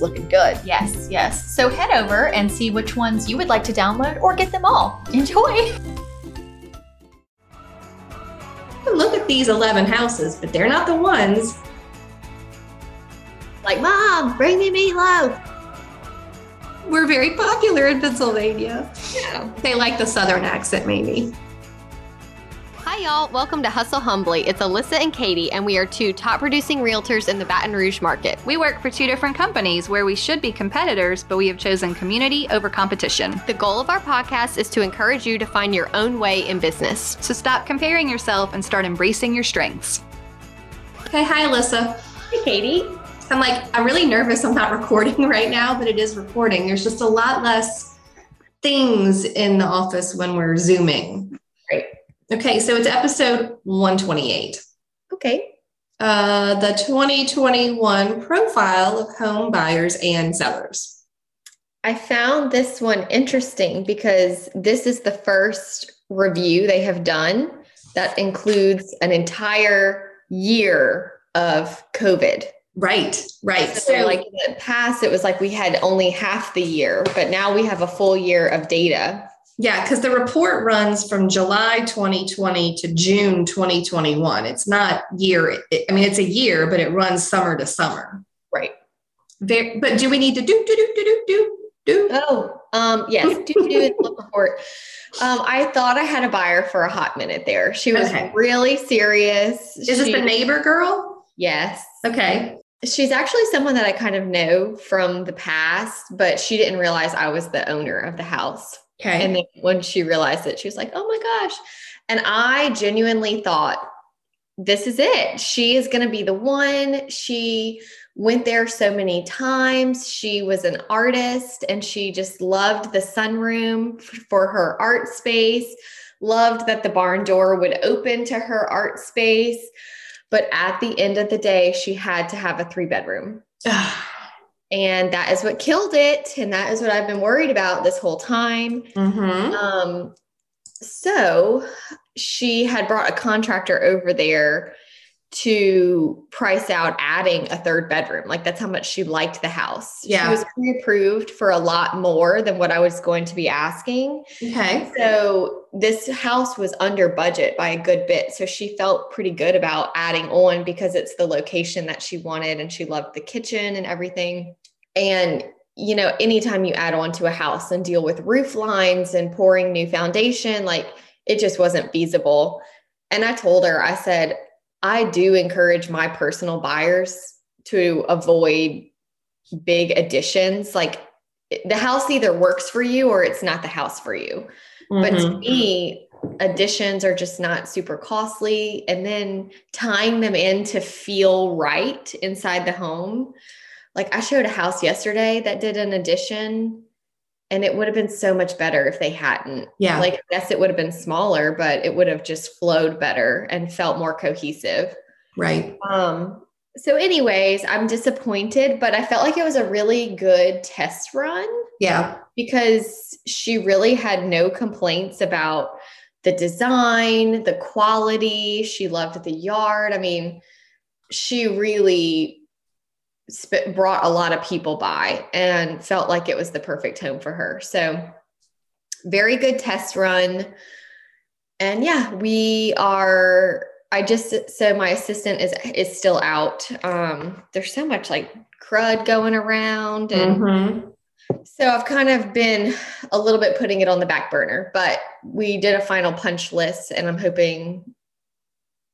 looking good. Yes, yes. So head over and see which ones you would like to download or get them all. Enjoy. Look at these 11 houses, but they're not the ones. Like, Mom, bring me meatloaf. We're very popular in Pennsylvania. Yeah. They like the Southern accent, maybe. Hi, y'all. Welcome to Hustle Humbly. It's Alyssa and Katie, and we are two top producing realtors in the Baton Rouge market. We work for two different companies where we should be competitors, but we have chosen community over competition. The goal of our podcast is to encourage you to find your own way in business. So stop comparing yourself and start embracing your strengths. Hey, hi, Alyssa. Hey, Katie. I'm like, I'm really nervous I'm not recording right now, but it is recording. There's just a lot less things in the office when we're Zooming. Right. Okay, so it's episode 128. Okay. Uh, the 2021 profile of home buyers and sellers. I found this one interesting because this is the first review they have done that includes an entire year of COVID. Right, right. So, so, like in the past, it was like we had only half the year, but now we have a full year of data. Yeah, because the report runs from July 2020 to June 2021. It's not year. I mean, it's a year, but it runs summer to summer. Right. Very, but do we need to do do do do do do do? Oh, um, yes, do do do the report. Um, I thought I had a buyer for a hot minute there. She was okay. really serious. Is she, this the neighbor girl? Yes. Okay. She's actually someone that I kind of know from the past, but she didn't realize I was the owner of the house. Okay. And then when she realized it, she was like, oh my gosh. And I genuinely thought, this is it. She is going to be the one. She went there so many times. She was an artist and she just loved the sunroom for her art space, loved that the barn door would open to her art space. But at the end of the day, she had to have a three bedroom. And that is what killed it and that is what i've been worried about this whole time mm-hmm. um, so she had brought a contractor over there to price out adding a third bedroom. Like that's how much she liked the house. Yeah. She was pre-approved for a lot more than what I was going to be asking. Okay. So this house was under budget by a good bit. So she felt pretty good about adding on because it's the location that she wanted and she loved the kitchen and everything. And you know, anytime you add on to a house and deal with roof lines and pouring new foundation, like it just wasn't feasible. And I told her, I said, I do encourage my personal buyers to avoid big additions. Like the house either works for you or it's not the house for you. Mm-hmm. But to mm-hmm. me, additions are just not super costly. And then tying them in to feel right inside the home. Like I showed a house yesterday that did an addition and it would have been so much better if they hadn't. Yeah. Like, yes, it would have been smaller, but it would have just flowed better and felt more cohesive. Right. Um, so, anyways, I'm disappointed, but I felt like it was a really good test run. Yeah. Because she really had no complaints about the design, the quality. She loved the yard. I mean, she really sp- brought a lot of people by and felt like it was the perfect home for her. So, very good test run. And yeah, we are. I just so my assistant is is still out. Um, there's so much like crud going around, and mm-hmm. so I've kind of been a little bit putting it on the back burner. But we did a final punch list, and I'm hoping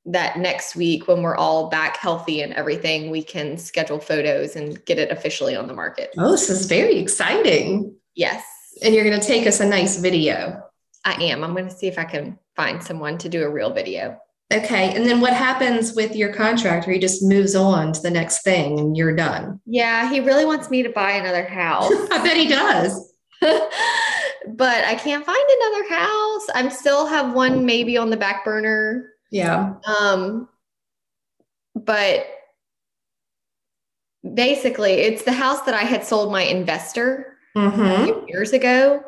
that next week when we're all back healthy and everything we can schedule photos and get it officially on the market oh this is very exciting yes and you're going to take us a nice video i am i'm going to see if i can find someone to do a real video Okay. And then what happens with your contractor? He just moves on to the next thing and you're done. Yeah, he really wants me to buy another house. I bet he does. but I can't find another house. I'm still have one maybe on the back burner. Yeah. Um but basically it's the house that I had sold my investor Mm-hmm. years ago.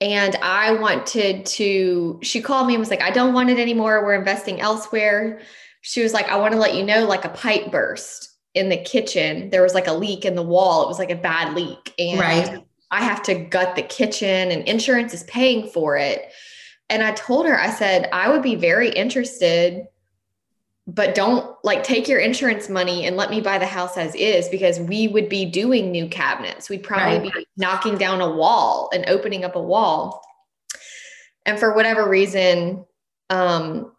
And I wanted to, she called me and was like, I don't want it anymore. We're investing elsewhere. She was like, I want to let you know, like a pipe burst in the kitchen. There was like a leak in the wall. It was like a bad leak. And Right. I have to gut the kitchen and insurance is paying for it. And I told her, I said, I would be very interested, but don't like take your insurance money and let me buy the house as is because we would be doing new cabinets. We'd probably Right. be knocking down a wall and opening up a wall. And for whatever reason, um,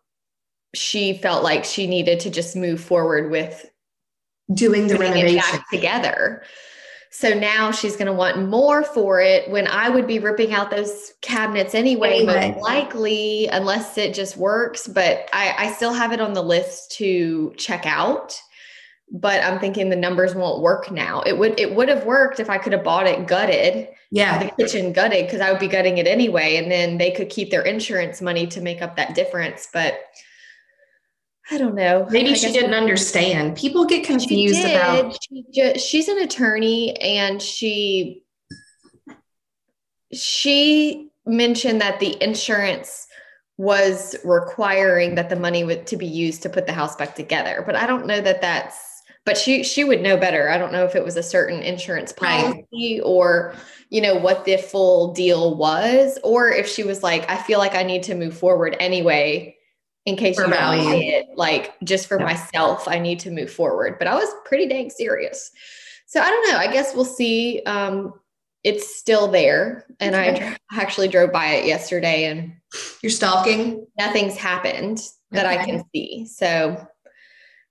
she felt like she needed to just move forward with Doing the renovation. together. So now she's going to want more for it when I would be ripping out those cabinets anyway, Anyway. most likely, unless it just works. But I, I still have it on the list to check out. But I'm thinking the numbers won't work now. It would it would have worked if I could have bought it gutted, Yeah. the kitchen gutted, because I would be gutting it anyway, and then they could keep their insurance money to make up that difference. But I don't know. Maybe she didn't understand. People get confused did. about She just, she's an attorney and she she mentioned that the insurance was requiring that the money would to be used to put the house back together. But I don't know that that's but she she would know better. I don't know if it was a certain insurance Right. policy or you know what the full deal was or if she was like I feel like I need to move forward anyway in case For you value. buy it like just for Yeah. myself I need to move forward. But I was pretty dang serious. So I don't know. I guess we'll see um it's still there and I Okay. actually drove by it yesterday and you're stalking. nothing's happened that I can see. So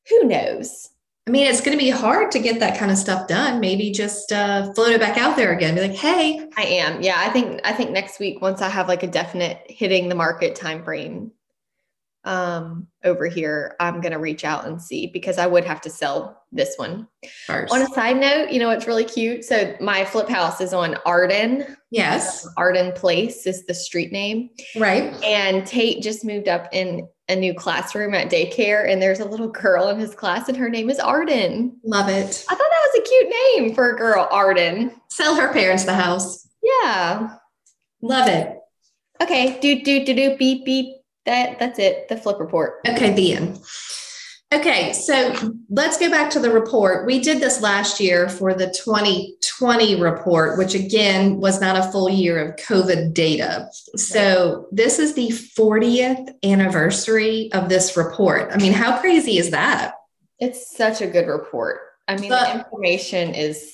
who knows? I mean, it's going to be hard to get that kind of stuff done. Maybe just uh, float it back out there again. Be like, hey, I am. Yeah, I think I think next week once I have like a definite hitting the market time frame um over here, I'm going to reach out and see because I would have to sell this one. first. On a side note, you know what's really cute? So my flip house is on Arden. yes, Arden Place is the street name. right. And Tate just moved up in a new classroom at daycare and there's a little girl in his class and her name is Arden. Love it. I thought that was a cute name for a girl, Arden. Sell her parents the house. Yeah. Love it. Okay. Do do do do beep beep. That that's it. The flip report. Okay, the end. Okay, so let's go back to the report. We did this last year for the 2020 report, which again was not a full year of COVID data. So this is the 40th anniversary of this report. I mean, how crazy is that? It's such a good report. I mean, But- the information is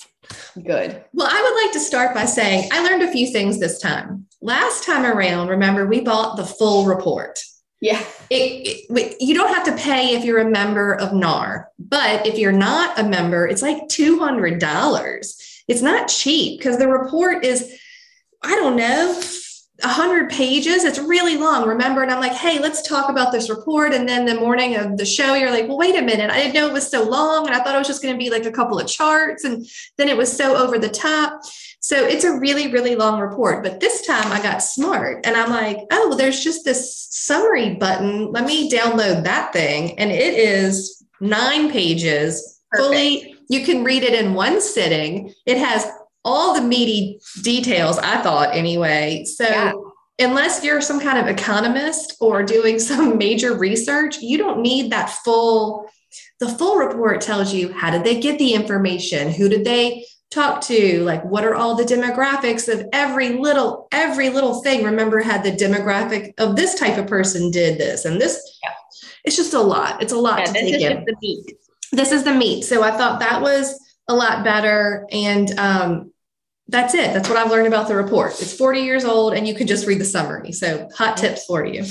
good. Well, I would like to start by saying I learned a few things this time. Last time around, remember, we bought the full report. Yeah. it, it- you don't have to pay if you're a member of NAR, but if you're not a member, it's like $200. It's not cheap because the report is, I don't know, 100 pages. It's really long. Remember? And I'm like, hey, let's talk about this report. And then the morning of the show, you're like, well, wait a minute. I didn't know it was so long. And I thought it was just going to be like a couple of charts. And then it was so over the top. So it's a really, really long report. But this time I got smart and I'm like, oh, well, there's just this summary button. Let me download that thing. And it is nine pages, fully. You can read it in one sitting. It has all the meaty details, I thought, anyway. So Yeah. unless you're some kind of economist or doing some major research, you don't need that full. The full report tells you how did they get the information? Who did they talk to like what are all the demographics of every little every little thing? Remember had the demographic of this type of person did this and this. Yeah. it's just a lot. It's a lot Yeah, to this take is in. the meat. this is the meat. So i thought that was a lot better and um, that's it. That's what i've learned about the report. It's 40 years old and you could just read the summary. So hot tips for you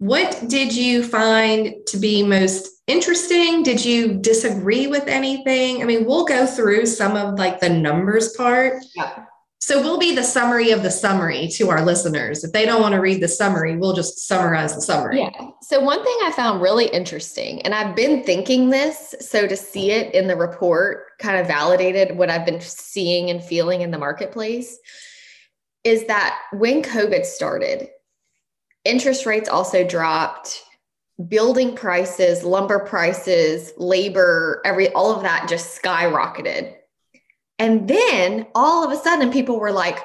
what did you find to be most interesting did you disagree with anything i mean we'll go through some of like the numbers part Yeah. So we'll be the summary of the summary to our listeners. If they don't want to read the summary, we'll just summarize the summary. Yeah. So one thing I found really interesting, and I've been thinking this, so to see it in the report kind of validated what I've been seeing and feeling in the marketplace, is that when COVID started, interest rates also dropped building prices, lumber prices, labor, every all of that just skyrocketed. And then all of a sudden people were like,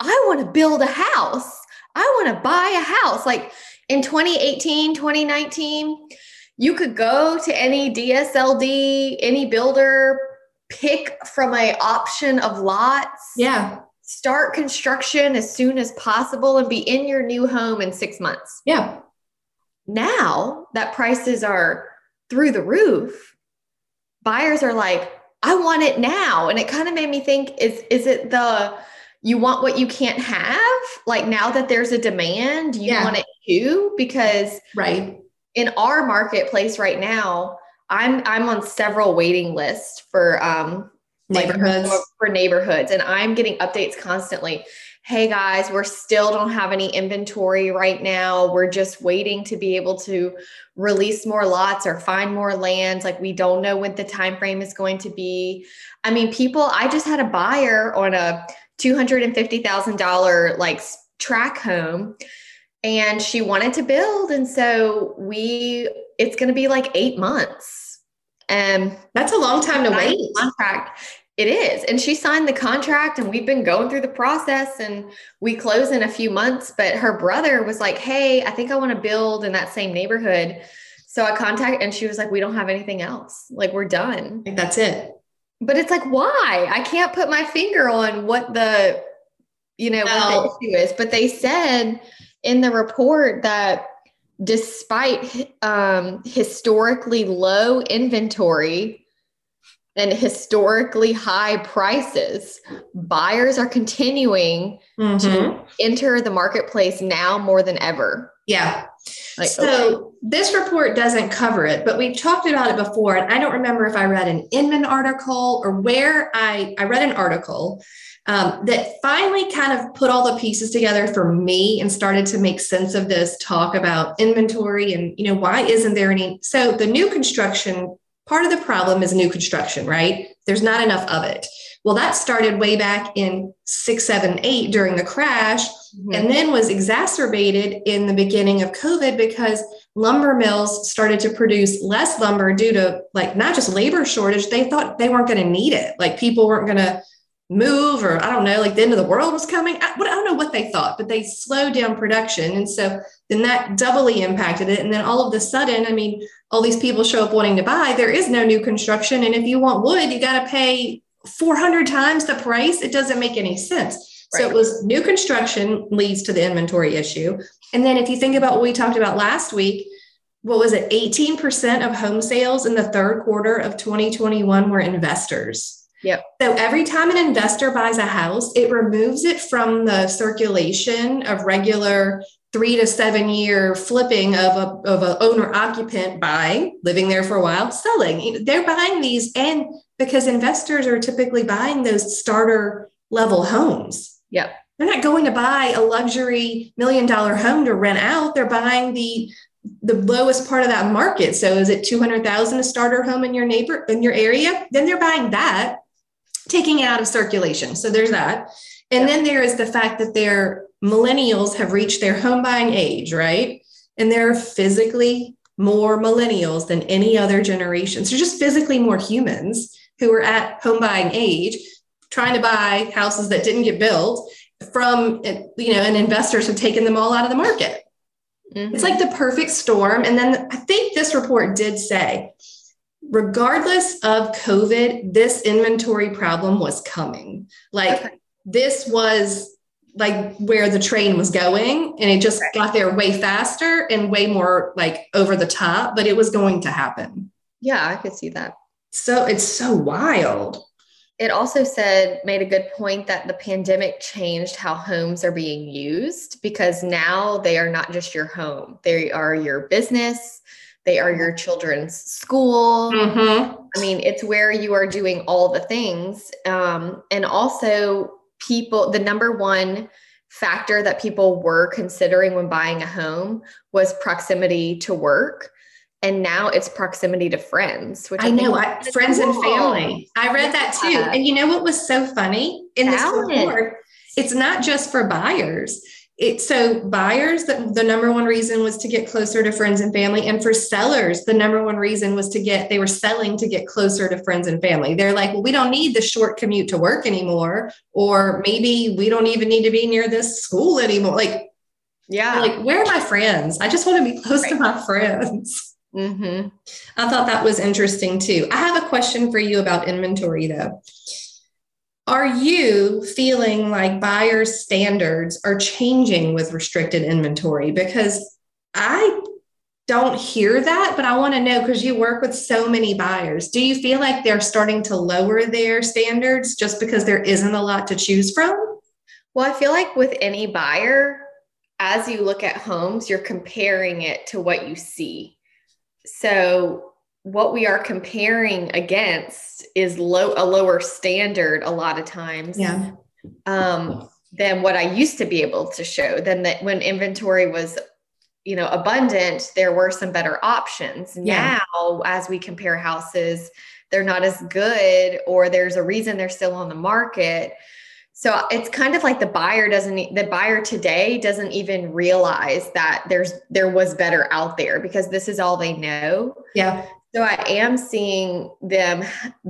I want to build a house. I want to buy a house. Like in 2018, 2019, you could go to any DSLD, any builder, pick from a option of lots. Yeah. Start construction as soon as possible and be in your new home in 6 months. Yeah. Now that prices are through the roof, buyers are like, I want it now. And it kind of made me think is is it the you want what you can't have? Like now that there's a demand, you Yeah. want it too because Right. in our marketplace right now, I'm I'm on several waiting lists for um Neighborhoods. for neighborhoods and I'm getting updates constantly. Hey guys, we're still don't have any inventory right now. We're just waiting to be able to release more lots or find more lands. Like we don't know what the time frame is going to be. I mean, people, I just had a buyer on a $250,000 like track home and she wanted to build and so we it's going to be like 8 months. Um That's a long time to wait. contract. It is. And she signed the contract and we've been going through the process and we close in a few months. But her brother was like, Hey, I think I want to build in that same neighborhood. So I contacted and she was like, We don't have anything else. Like we're done. Like, That's it. But it's like, why? I can't put my finger on what the, you know, what the issue is. But they said in the report that despite um, historically low inventory and historically high prices, buyers are continuing Mhm. to enter the marketplace now more than ever. Yeah. Like, so okay. this report doesn't cover it, but we've talked about it before. And I don't remember if I read an Inman article or where I, I read an article um, that finally kind of put all the pieces together for me and started to make sense of this talk about inventory and, you know, why isn't there any? So the new construction, part of the problem is new construction, right? There's not enough of it. Well, that started way back in six, seven, eight during the crash Mhm. and then was exacerbated in the beginning of COVID because lumber mills started to produce less lumber due to like not just labor shortage, they thought they weren't going to need it. Like people weren't going to move, or I don't know, like the end of the world was coming. I, what- I don't know what they thought, but they slowed down production. And so then that doubly impacted it. And then all of a sudden, I mean, all these people show up wanting to buy. There is no new construction. And if you want wood, you got to pay 400 times the price. It doesn't make any sense. So it was new construction leads to the inventory issue. And then if you think about what we talked about last week, what was it? 18% of home sales in the third quarter of 2021 were investors. Yep. So every time an investor buys a house, it removes it from the circulation of regular three to seven year flipping of a of a owner occupant buying, living there for a while, selling. They're buying these, and because investors are typically buying those starter level homes. Yep. They're not going to buy a luxury million dollar home to rent out. They're buying the the lowest part of that market. So is it 200,000 a starter home in your neighbor in your area? Then they're buying that, taking it out of circulation. So there's that. And then there is the fact that their millennials have reached their home buying age, right? And there are physically more millennials than any other generation. So just physically more humans who are at home buying age trying to buy houses that didn't get built from you know and investors have taken them all out of the market Mhm. it's like the perfect storm and then i think this report did say regardless of covid this inventory problem was coming. Like Okay. this was like where the train was going and it just got there way faster and way more like over the top but it was going to happen. Yeah, I could see that. so it's so wild. It also said, made a good point that the pandemic changed how homes are being used because now they are not just your home, they are your business, they are your children's school. mm-hmm. I mean, it's where you are doing all the things. Um, and also, people, the number one factor that people were considering when buying a home was proximity to work. And now it's proximity to friends, which I, I, know, I, friends and family. I read that too. And you know what was so funny in this report? It's not just for buyers. It, so buyers, the, the number one reason was to get closer to friends and family. And for sellers, the number one reason was to get, they were selling to get closer to friends and family. They're like, well, we don't need the short commute to work anymore. Or maybe we don't even need to be near this school anymore. Like, Yeah. like where are my friends? I just want to be close to my friends. mm-hmm. I thought that was interesting too. I have a question for you about inventory though. Are you feeling like buyers' standards are changing with restricted inventory? Because I don't hear that, but I want to know because you work with so many buyers. Do you feel like they're starting to lower their standards just because there isn't a lot to choose from? Well, I feel like with any buyer, as you look at homes, you're comparing it to what you see. So, what we are comparing against is low a lower standard a lot of times Yeah. um, than what I used to be able to show. Than that when inventory was, you know, abundant, there were some better options. Yeah. Now, as we compare houses, they're not as good, or there's a reason they're still on the market. So it's kind of like the buyer doesn't the buyer today doesn't even realize that there's there was better out there because this is all they know. Yeah. So I am seeing them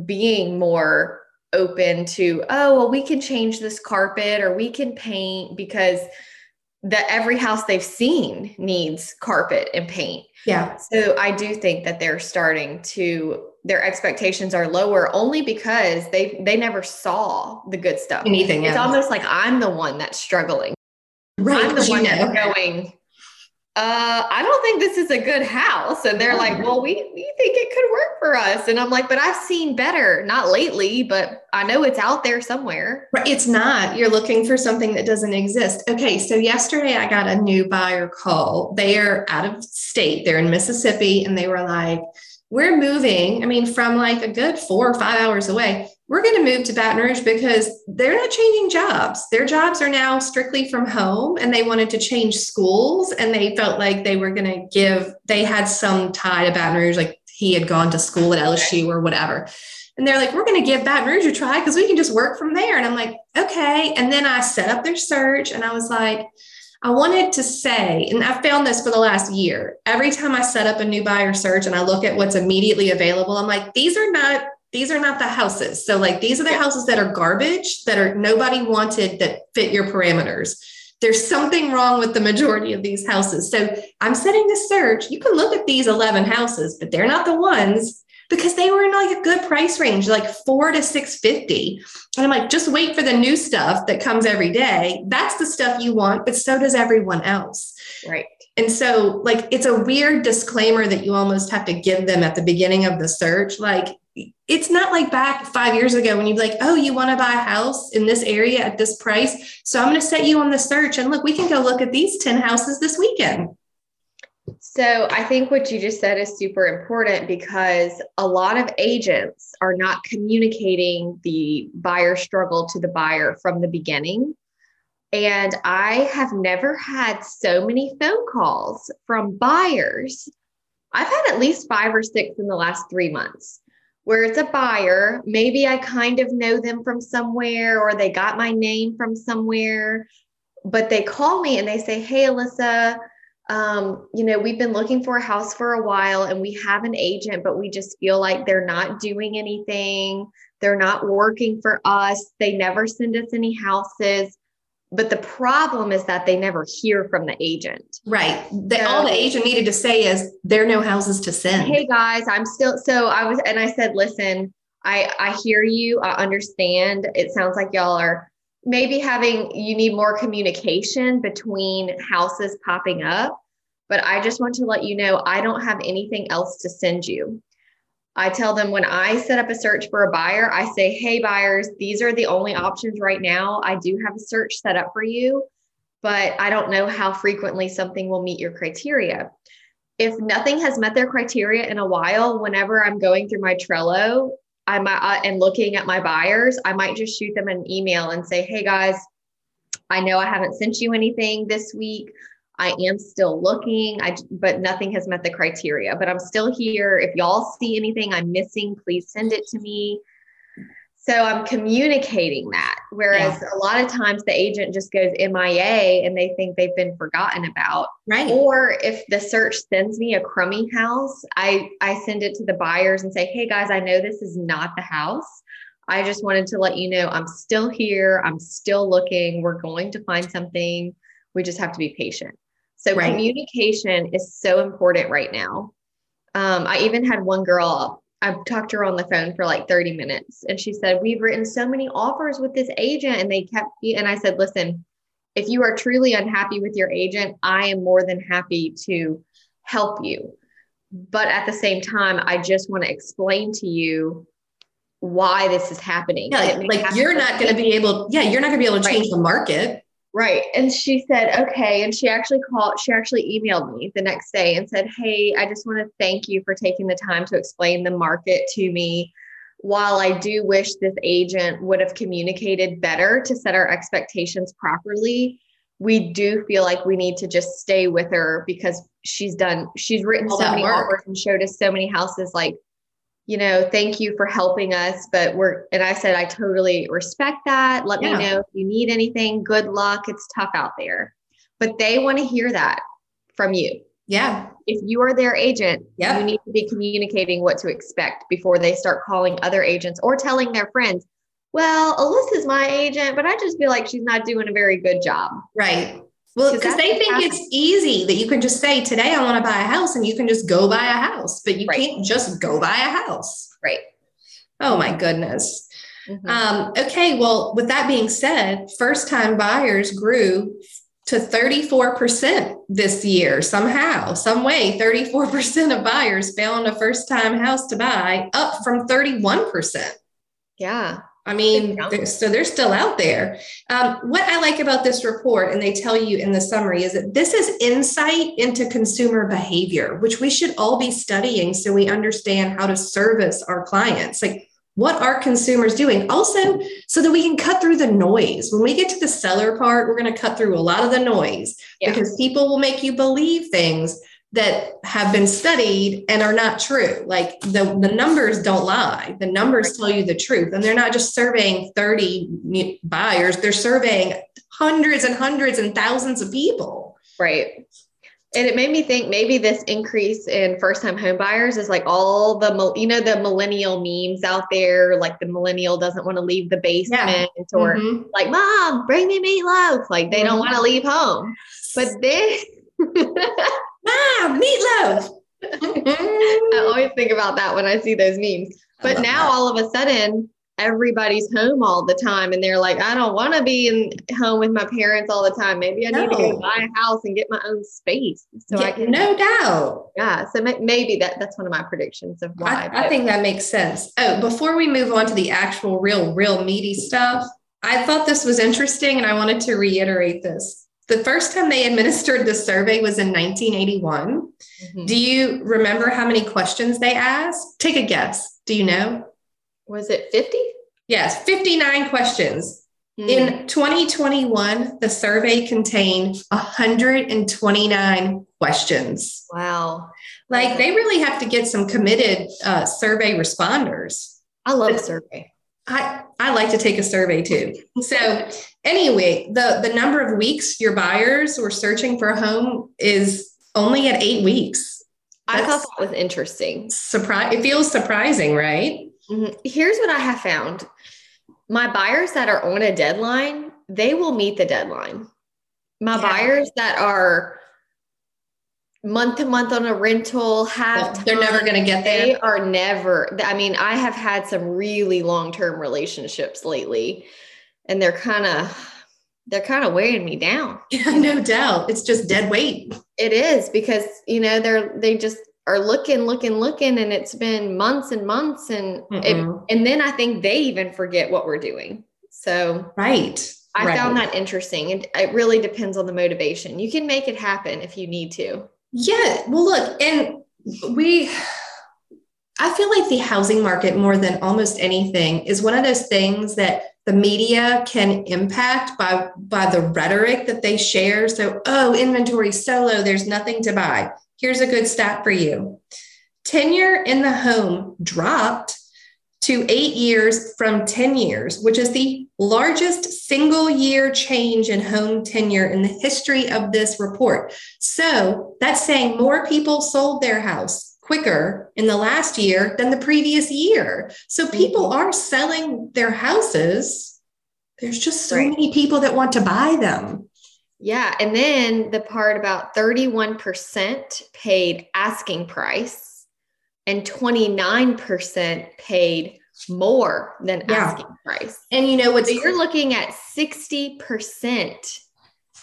being more open to, oh, well, we can change this carpet or we can paint because that every house they've seen needs carpet and paint. Yeah. So I do think that they're starting to their expectations are lower only because they they never saw the good stuff. Anything It's else. almost like I'm the one that's struggling. right. I'm the one know. that's going, uh, I don't think this is a good house. And they're like, well, we, we think it could work for us. And I'm like, but I've seen better, not lately, but I know it's out there somewhere. It's not. You're looking for something that doesn't exist. Okay, so yesterday I got a new buyer call. They are out of state. They're in Mississippi and they were like, "We're moving, I mean from like a good 4 or 5 hours away. We're going to move to Baton Rouge because they're not changing jobs. Their jobs are now strictly from home and they wanted to change schools and they felt like they were going to give they had some tie to Baton Rouge like he had gone to school at LSU or whatever. And they're like, we're going to give Baton Rouge a try because we can just work from there. And I'm like, okay. And then I set up their search and I was like, I wanted to say, and I've found this for the last year. Every time I set up a new buyer search and I look at what's immediately available, I'm like, these are not these are not the houses. So like these are the houses that are garbage that are nobody wanted that fit your parameters. There's something wrong with the majority of these houses. So I'm setting this search. You can look at these 11 houses, but they're not the ones because they were in like a good price range, like four to 650. And I'm like, just wait for the new stuff that comes every day. That's the stuff you want, but so does everyone else. Right. And so, like, it's a weird disclaimer that you almost have to give them at the beginning of the search. Like, it's not like back five years ago when you'd be like, oh, you want to buy a house in this area at this price. So I'm going to set you on the search. And look, we can go look at these 10 houses this weekend. So I think what you just said is super important because a lot of agents are not communicating the buyer struggle to the buyer from the beginning. And I have never had so many phone calls from buyers. I've had at least five or six in the last three months where it's a buyer. Maybe I kind of know them from somewhere or they got my name from somewhere, but they call me and they say, Hey, Alyssa, um, you know, we've been looking for a house for a while and we have an agent, but we just feel like they're not doing anything. They're not working for us. They never send us any houses. But the problem is that they never hear from the agent. Right. The, all the agent needed to say is there are no houses to send. Hey guys, I'm still so I was and I said, listen, I I hear you. I understand. It sounds like y'all are maybe having you need more communication between houses popping up. But I just want to let you know I don't have anything else to send you. I tell them when I set up a search for a buyer, I say, hey, buyers, these are the only options right now. I do have a search set up for you, but I don't know how frequently something will meet your criteria. If nothing has met their criteria in a while, whenever I'm going through my Trello, I might, uh, and looking at my buyers, I might just shoot them an email and say, Hey guys, I know I haven't sent you anything this week. I am still looking, I, but nothing has met the criteria. But I'm still here. If y'all see anything I'm missing, please send it to me. So I'm communicating that. Whereas yeah. a lot of times the agent just goes MIA and they think they've been forgotten about. Right. Or if the search sends me a crummy house, I, I send it to the buyers and say, hey guys, I know this is not the house. I just wanted to let you know I'm still here. I'm still looking. We're going to find something. We just have to be patient. So right. communication is so important right now. Um, I even had one girl I've talked to her on the phone for like 30 minutes and she said, We've written so many offers with this agent. And they kept, me. and I said, Listen, if you are truly unhappy with your agent, I am more than happy to help you. But at the same time, I just want to explain to you why this is happening. Yeah, like, like you're not going to be able, yeah, you're not going to be able to change right. the market. Right. And she said, okay. And she actually called, she actually emailed me the next day and said, Hey, I just want to thank you for taking the time to explain the market to me. While I do wish this agent would have communicated better to set our expectations properly, we do feel like we need to just stay with her because she's done, she's written All so many work. offers and showed us so many houses like you know, thank you for helping us. But we're, and I said, I totally respect that. Let yeah. me know if you need anything. Good luck. It's tough out there. But they want to hear that from you. Yeah. If you are their agent, yep. you need to be communicating what to expect before they start calling other agents or telling their friends, well, Alyssa's my agent, but I just feel like she's not doing a very good job. Right. Well, because they think happens. it's easy that you can just say, today I want to buy a house and you can just go buy a house, but you right. can't just go buy a house. Right. Oh my goodness. Mm-hmm. Um, okay. Well, with that being said, first time buyers grew to 34% this year somehow, some way. 34% of buyers found a first time house to buy, up from 31%. Yeah. I mean, they're, so they're still out there. Um, what I like about this report, and they tell you in the summary, is that this is insight into consumer behavior, which we should all be studying so we understand how to service our clients. Like, what are consumers doing? Also, so that we can cut through the noise. When we get to the seller part, we're going to cut through a lot of the noise yeah. because people will make you believe things that have been studied and are not true. Like the, the numbers don't lie. The numbers tell you the truth. And they're not just surveying 30 buyers, they're surveying hundreds and hundreds and thousands of people. Right. And it made me think maybe this increase in first time home buyers is like all the, you know, the millennial memes out there, like the millennial doesn't want to leave the basement yeah. or mm-hmm. like, mom, bring me meatloaf. Like they mm-hmm. don't want to leave home. But this, Mom, meatloaf. I always think about that when I see those memes. But now that. all of a sudden, everybody's home all the time and they're like, I don't want to be in home with my parents all the time. Maybe I no. need to go buy a house and get my own space. So yeah, I can no doubt. Yeah. So maybe that that's one of my predictions of why. I, I think that makes sense. Oh, before we move on to the actual real, real meaty stuff, I thought this was interesting and I wanted to reiterate this. The first time they administered the survey was in 1981. Mm-hmm. Do you remember how many questions they asked? Take a guess. Do you know? Was it 50? Yes, 59 questions. Mm. In 2021, the survey contained 129 questions. Wow. Like they really have to get some committed uh, survey responders. I love a survey. I, I like to take a survey too. So anyway, the, the number of weeks your buyers were searching for a home is only at eight weeks. That's I thought that was interesting. Surprise! It feels surprising, right? Mm-hmm. Here's what I have found: my buyers that are on a deadline, they will meet the deadline. My yeah. buyers that are month to month on a rental have they're never going to get there they are never i mean i have had some really long-term relationships lately and they're kind of they're kind of weighing me down yeah no doubt it's just dead weight it is because you know they're they just are looking looking looking and it's been months and months and it, and then i think they even forget what we're doing so right I right. found that interesting. It, it really depends on the motivation. You can make it happen if you need to. Yeah. Well, look, and we, I feel like the housing market, more than almost anything, is one of those things that the media can impact by, by the rhetoric that they share. So, oh, inventory so low, there's nothing to buy. Here's a good stat for you tenure in the home dropped to eight years from 10 years, which is the largest single year change in home tenure in the history of this report. So that's saying more people sold their house quicker in the last year than the previous year. So people mm-hmm. are selling their houses. There's just so right. many people that want to buy them. Yeah. And then the part about 31% paid asking price and 29% paid more than yeah. asking price. And you know what? So you're looking at 60%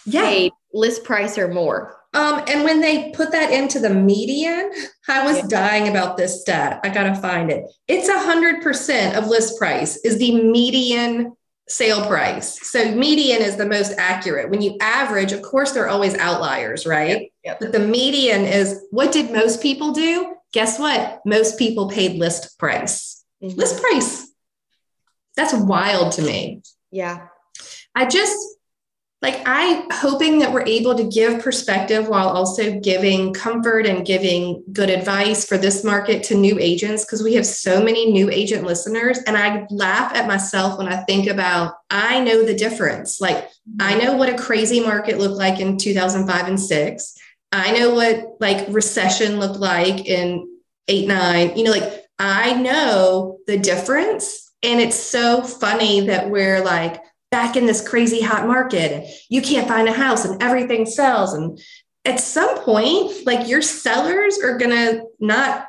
yeah. paid list price or more. Um, and when they put that into the median, I was yeah. dying about this stat. I gotta find it. It's a hundred percent of list price is the median sale price. So median is the most accurate. When you average, of course, there are always outliers, right? Yep. Yep. But the median is what did most people do? Guess what? Most people paid list price. Mm-hmm. List price. That's wild to me. Yeah. I just like I hoping that we're able to give perspective while also giving comfort and giving good advice for this market to new agents because we have so many new agent listeners and I laugh at myself when I think about I know the difference. Like I mm-hmm. know what a crazy market looked like in 2005 and 6. I know what like recession looked like in 8 9. You know like I know the difference and it's so funny that we're like back in this crazy hot market and you can't find a house and everything sells and at some point like your sellers are going to not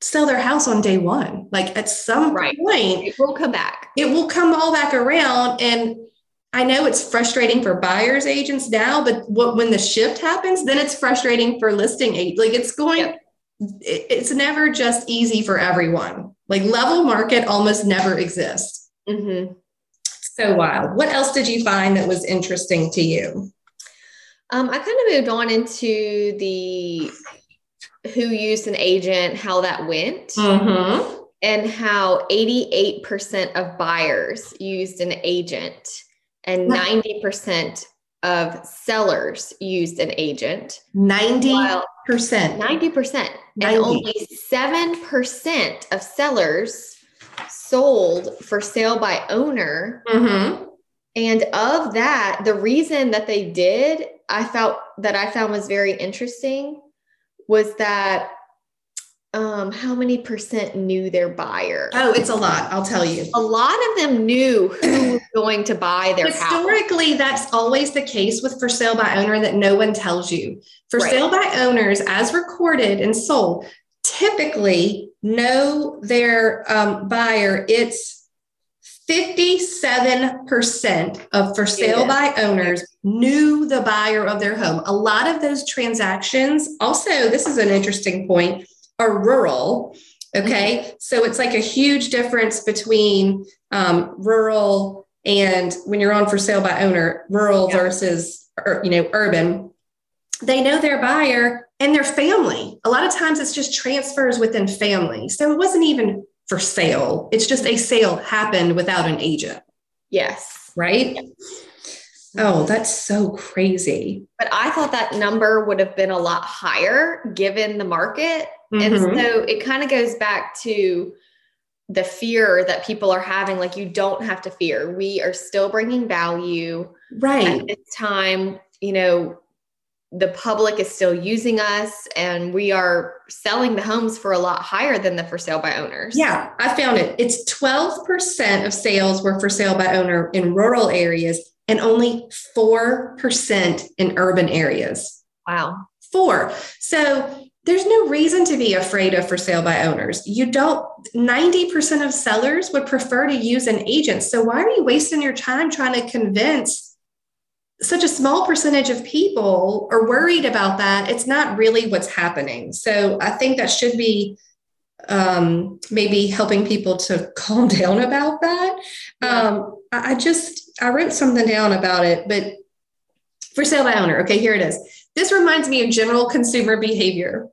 sell their house on day one like at some right. point it will come back it will come all back around and I know it's frustrating for buyers agents now, but what, when the shift happens, then it's frustrating for listing agents. Like it's going, yep. it, it's never just easy for everyone. Like level market almost never exists. Mm-hmm so wild. What else did you find that was interesting to you? Um, I kind of moved on into the who used an agent, how that went, mm-hmm. and how 88% of buyers used an agent and 90% of sellers used an agent. 90%. 90%. 90%. And only 7% of sellers sold for sale by owner. Mm-hmm. And of that, the reason that they did, I felt that I found was very interesting was that um, how many percent knew their buyer? Oh, it's a lot. I'll tell you. A lot of them knew who was going to buy their house. Historically, house. that's always the case with for sale by owner that no one tells you. For right. sale by owners, as recorded and sold, typically know their um, buyer, it's 57% of for sale yeah. by owners knew the buyer of their home. A lot of those transactions, also, this is an interesting point, are rural. Okay. Mm-hmm. So it's like a huge difference between um, rural and when you're on for sale by owner, rural yeah. versus, you know, urban. They know their buyer and their family. A lot of times it's just transfers within family. So it wasn't even for sale. It's just a sale happened without an agent. Yes. Right? Yes. Oh, that's so crazy. But I thought that number would have been a lot higher given the market. Mm-hmm. And so it kind of goes back to the fear that people are having like you don't have to fear. We are still bringing value. Right. At this time, you know, the public is still using us and we are selling the homes for a lot higher than the for sale by owners. Yeah, I found it. It's 12% of sales were for sale by owner in rural areas and only 4% in urban areas. Wow. Four. So there's no reason to be afraid of for sale by owners. You don't, 90% of sellers would prefer to use an agent. So why are you wasting your time trying to convince such a small percentage of people are worried about that, it's not really what's happening. So I think that should be um, maybe helping people to calm down about that. Um, I, I just I wrote something down about it, but for sale by owner. Okay, here it is. This reminds me of general consumer behavior.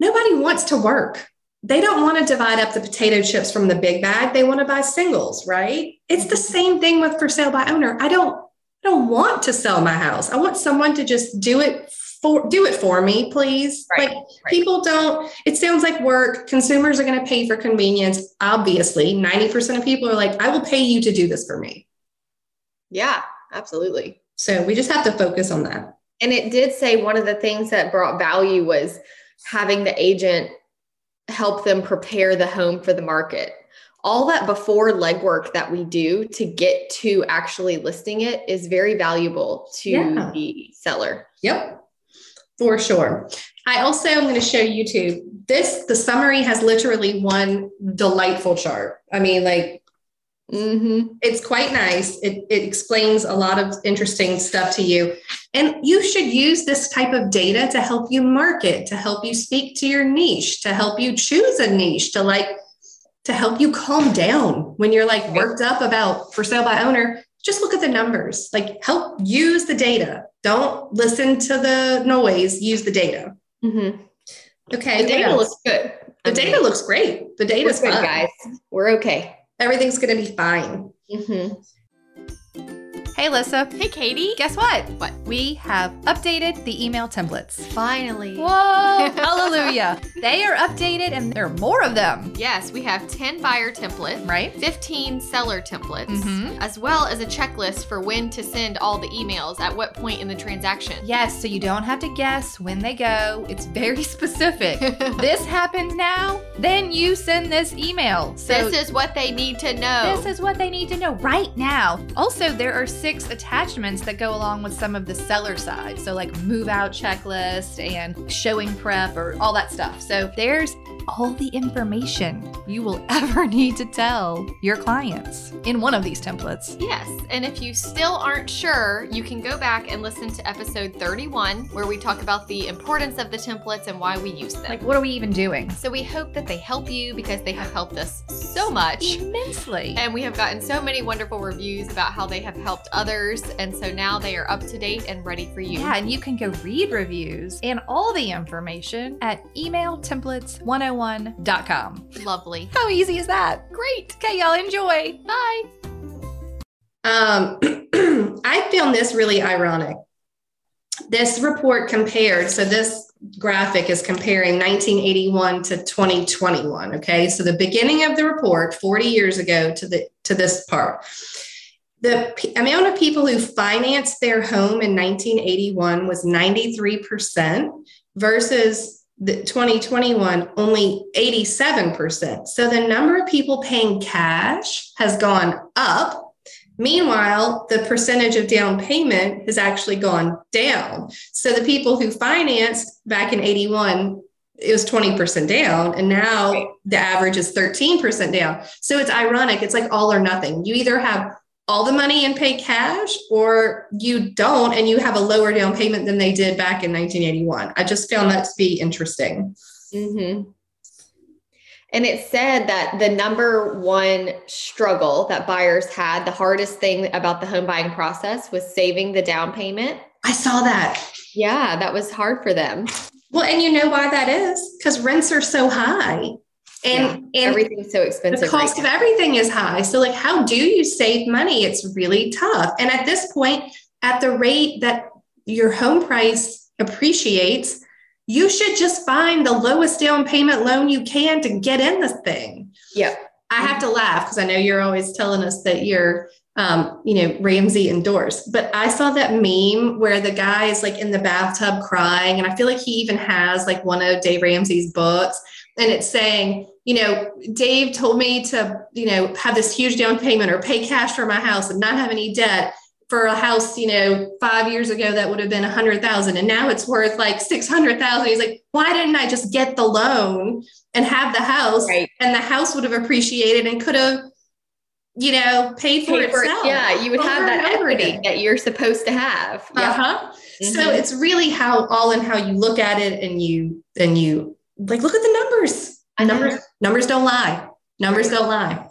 Nobody wants to work. they don't want to divide up the potato chips from the big bag. They want to buy singles, right? It's the same thing with for sale by owner. I don't I don't want to sell my house. I want someone to just do it for do it for me, please. Right, like right. people don't it sounds like work. Consumers are going to pay for convenience. Obviously, 90% of people are like I will pay you to do this for me. Yeah, absolutely. So we just have to focus on that. And it did say one of the things that brought value was having the agent help them prepare the home for the market. All that before legwork that we do to get to actually listing it is very valuable to Yeah. the seller. Yep, for sure. I also am going to show you too. This, the summary has literally one delightful chart. I mean, like, Mm-hmm. it's quite nice. It, it explains a lot of interesting stuff to you. And you should use this type of data to help you market, to help you speak to your niche, to help you choose a niche, to like, to help you calm down when you're like worked up about for sale by owner. Just look at the numbers, like help use the data. Don't listen to the noise, use the data. Mm-hmm. Okay. The data else? looks good. the data looks great. The data's good, fine. guys. We're okay. Everything's going to be fine. Mm-hmm. Hey, Lissa. Hey, Katie. Guess what? What? We have updated the email templates. Finally. Whoa, hallelujah. They are updated and there are more of them, Yes, we have 10 buyer templates, right? 15 seller templates, Mhm. as well as a checklist for when to send all the emails at what point in the transaction. Yes, so you don't have to guess when they go. It's very specific. this happens now, then you send this email. So this is what they need to know. This is what they need to know right now. Also, there are six attachments that go along with some of the seller side. So, like move out checklist and showing prep or all that stuff. So, there's all the information you will ever need to tell your clients in one of these templates. Yes, and if you still aren't sure, you can go back and listen to episode 31, where we talk about the importance of the templates and why we use them. Like, what are we even doing? so we hope that they help you because they have helped us so much. Immensely. And we have gotten so many wonderful reviews about how they have helped others. And so now they are up to date and ready for you. Yeah, and you can go read reviews and all the information at oh emailtemplates101.com. Lovely. How easy is that? Great. Okay, y'all enjoy. Bye. Um, I found this really ironic. This report compared, so this graphic is comparing 1981 to 2021. Okay, so the beginning of the report 40 years ago to the to this part. The p- amount of people who financed their home in 1981 was 93% versus the 2021 only 87%. So the number of people paying cash has gone up Meanwhile, the percentage of down payment has actually gone down. So the people who financed back in 81, it was 20% down, and now Right. the average is 13% down. So it's ironic. It's like all or nothing. You either have all the money and pay cash, or you don't, and you have a lower down payment than they did back in 1981. I just found that to be interesting. Mm-hmm. And it said that the number one struggle that buyers had, the hardest thing about the home buying process was saving the down payment. I saw that. Yeah, that was hard for them. Well, and you know why that is? Because rents are so high. And, and Everything's so expensive. the cost right of everything is high. So, like, how do you save money? It's really tough. And at this point, at the rate that your home price appreciates, you should just find the lowest down payment loan you can to get in this thing. Yeah. I have to laugh because I know you're always telling us that you're, um, you know, Ramsey endorsed. But I saw that meme where the guy is like in the bathtub crying, and I feel like he even has like one of Dave Ramsey's books, and it's saying, you know, Dave told me to, you know, have this huge down payment or pay cash for my house and not have any debt for a house, you know, five years ago that would have been a hundred thousand, and now it's worth like six hundred thousand. He's like, why didn't I just get the loan and have the house, Right. and the house would have appreciated and could have, you know, paid for Pay for it. itself. Yeah, you would have that equity again. that you're supposed to have. Uh Yeah. huh. So it's really how all in how you look at it, and you and you like look at the numbers. Numbers numbers don't lie. Numbers don't lie.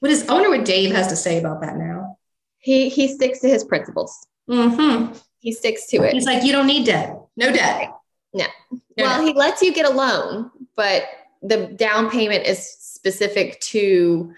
What is? I wonder what Dave has to say about that now. He he sticks to his principles. Mm-hmm. He sticks to it. He's like, you don't need debt. No debt. No. No well, debt. he lets you get a loan, but the down payment is specific to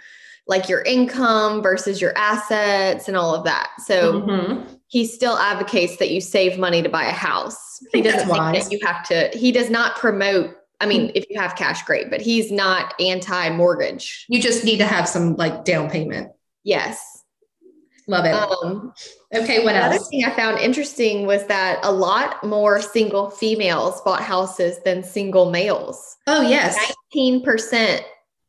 like your income versus your assets and all of that. So Mhm. He still advocates that you save money to buy a house. He doesn't think wise. that you have to, he does not promote, I mean, if you have cash, great, but he's not anti mortgage. You just need to have some like down payment. Yes. Love it. Um, okay, what else? Another else? thing I found interesting was that a lot more single females bought houses than single males. Oh, yes. 19%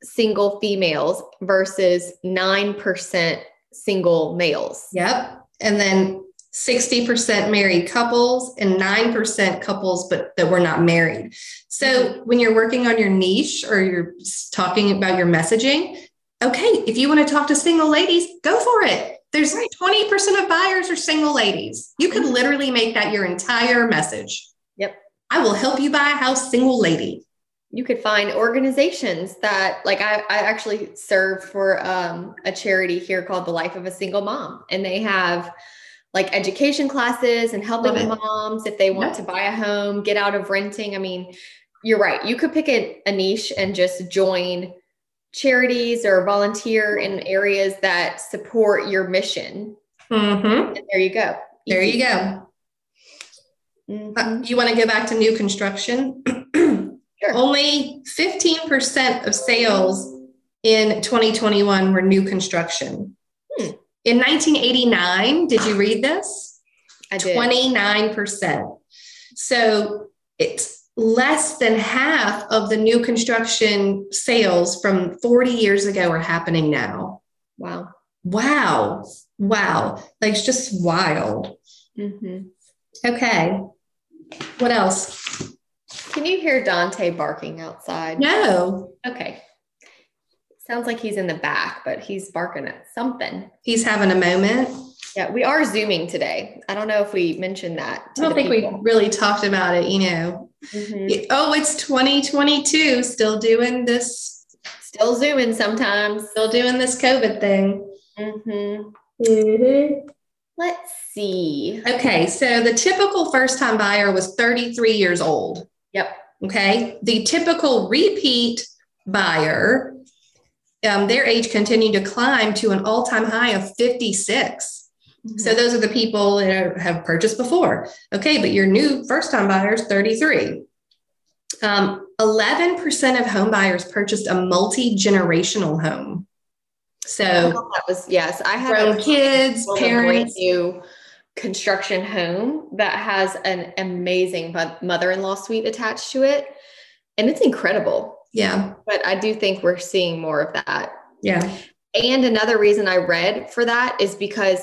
single females versus 9% single males. Yep. And then 60% married couples and 9% couples, but that were not married. So when you're working on your niche or you're talking about your messaging, okay, if you want to talk to single ladies, go for it. There's 20% of buyers are single ladies. You could literally make that your entire message. Yep. I will help you buy a house, single lady. You could find organizations that, like, I, I actually serve for um, a charity here called the Life of a Single Mom, and they have like education classes and helping moms if they want Yep. to buy a home, get out of renting. I mean, you're right. You could pick a, a niche and just join charities or volunteer in areas that support your mission. Mm-hmm. And there you go. There you go. Mhm. Uh, you want to go back to new construction? Sure. Only 15% of sales in 2021 were new construction. In 1989, did you read this? I did. 29%. So it's less than half of the new construction sales from 40 years ago are happening now. Wow. Wow. Wow. Like it's just wild. hmm Okay. What else? Can you hear Dante barking outside? No, Okay. Sounds like he's in the back, but he's barking at something. he's having a moment. Yeah, we are zooming today. I don't know if we mentioned that. I don't think we really talked about it, you know. we Oh, it's 2022, still doing this, still zooming sometimes. still doing this COVID thing. Mm hmm. Let's see. Okay, so the typical first time buyer was 33 years old. Yep. Okay, the typical repeat buyer, um, their age continued to climb to an all time high of 56. So those are the people that are- have purchased before. Okay, but your new first time buyers, 33. Um, 11% of home buyers purchased a multi generational home. So thought that was yes. I have a kids, parents. new construction home that has an amazing mother-in-law suite attached to it, and it's incredible. Yeah, But I do think we're seeing more of that. yeah, And another reason I read for that is because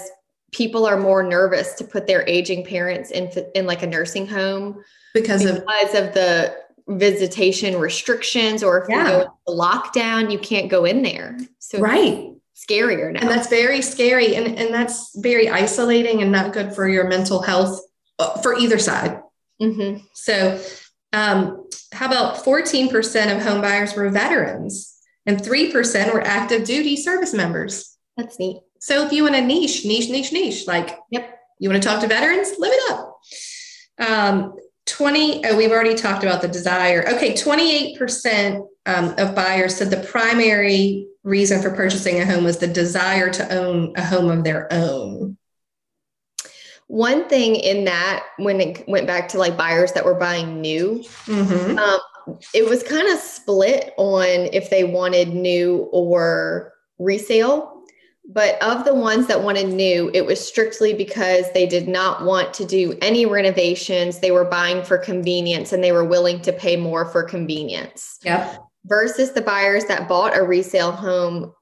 people are more nervous to put their aging parents in in like a nursing home because of because of the visitation restrictions or if Yeah. you go lockdown you can't go in there so right. scarier now And that's very scary and, and that's very isolating and not good for your mental health uh, for either side. Mhm. So, um, how about 14% of home buyers were veterans and 3% were active duty service members? that's neat So, if you want a niche, niche, niche, niche, like, Yep. you want to talk to veterans, live it up. Um, 20, oh, we've already talked about the desire. Okay, 28% um, of buyers said the primary reason for purchasing a home was the desire to own a home of their own. One thing in that when it went back to like buyers that were buying new Mhm. um, it was kind of split on if they wanted new or resale. But of the ones that wanted new, it was strictly because they did not want to do any renovations. They were buying for convenience and they were willing to pay more for convenience. Yep. Versus the buyers that bought a resale home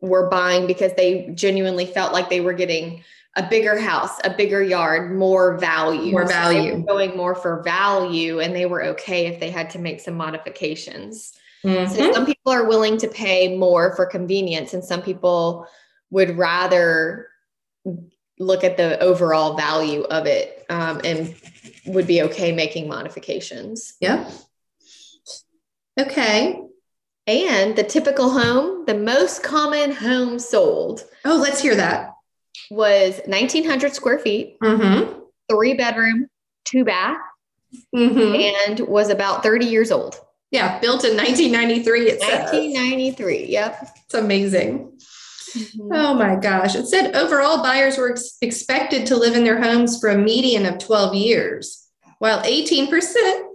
were buying because they genuinely felt like they were getting a bigger house, a bigger yard, more value. More value. were going more for value and they were okay if they had to make some modifications. So Mhm. some people are willing to pay more for convenience and some people would rather look at the overall value of it um, and would be okay making modifications. Yep. Okay. And the typical home, the most common home sold Oh, let's hear that. Was 1900 square feet, Mm-hmm. three bedroom, two bath, Mm-hmm. and was about 30 years old. Yeah, built in 1993. It says. 1993. Yep. It's amazing. Oh my gosh. It said overall buyers were ex- expected to live in their homes for a median of 12 years, while 18%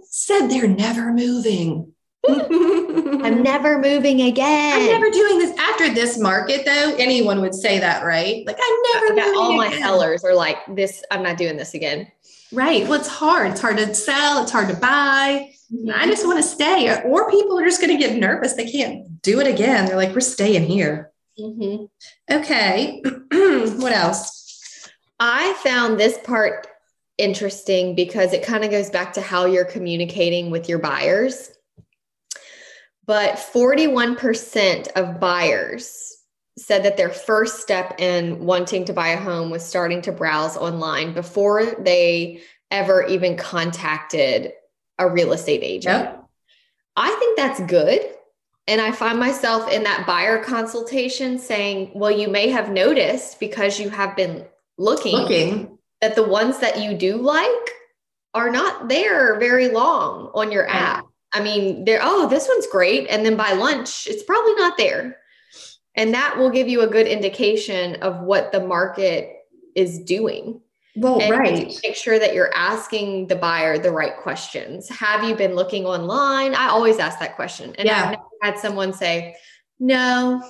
said they're never moving. I'm never moving again. I'm never doing this after this market, though. Anyone would say that, right? Like, I'm never moving all my sellers are like, this, I'm not doing this again. Right. Well, it's hard. It's hard to sell. It's hard to buy. I just want to stay. Or people are just going to get nervous. They can't do it again. They're like, we're staying here. Mhm. Okay. what else? I found this part interesting because it kind of goes back to how you're communicating with your buyers. But 41% of buyers said that their first step in wanting to buy a home was starting to browse online before they ever even contacted a real estate agent. Yep. I think that's good. And I find myself in that buyer consultation saying, well, you may have noticed because you have been looking, Looking. that the ones that you do like are not there very long on your app. I mean, they're, oh, this one's great. And then by lunch, it's probably not there. And that will give you a good indication of what the market is doing. Well, And right. Make sure that you're asking the buyer the right questions. Have you been looking online? I always ask that question. And Yeah. I've never had someone say, no.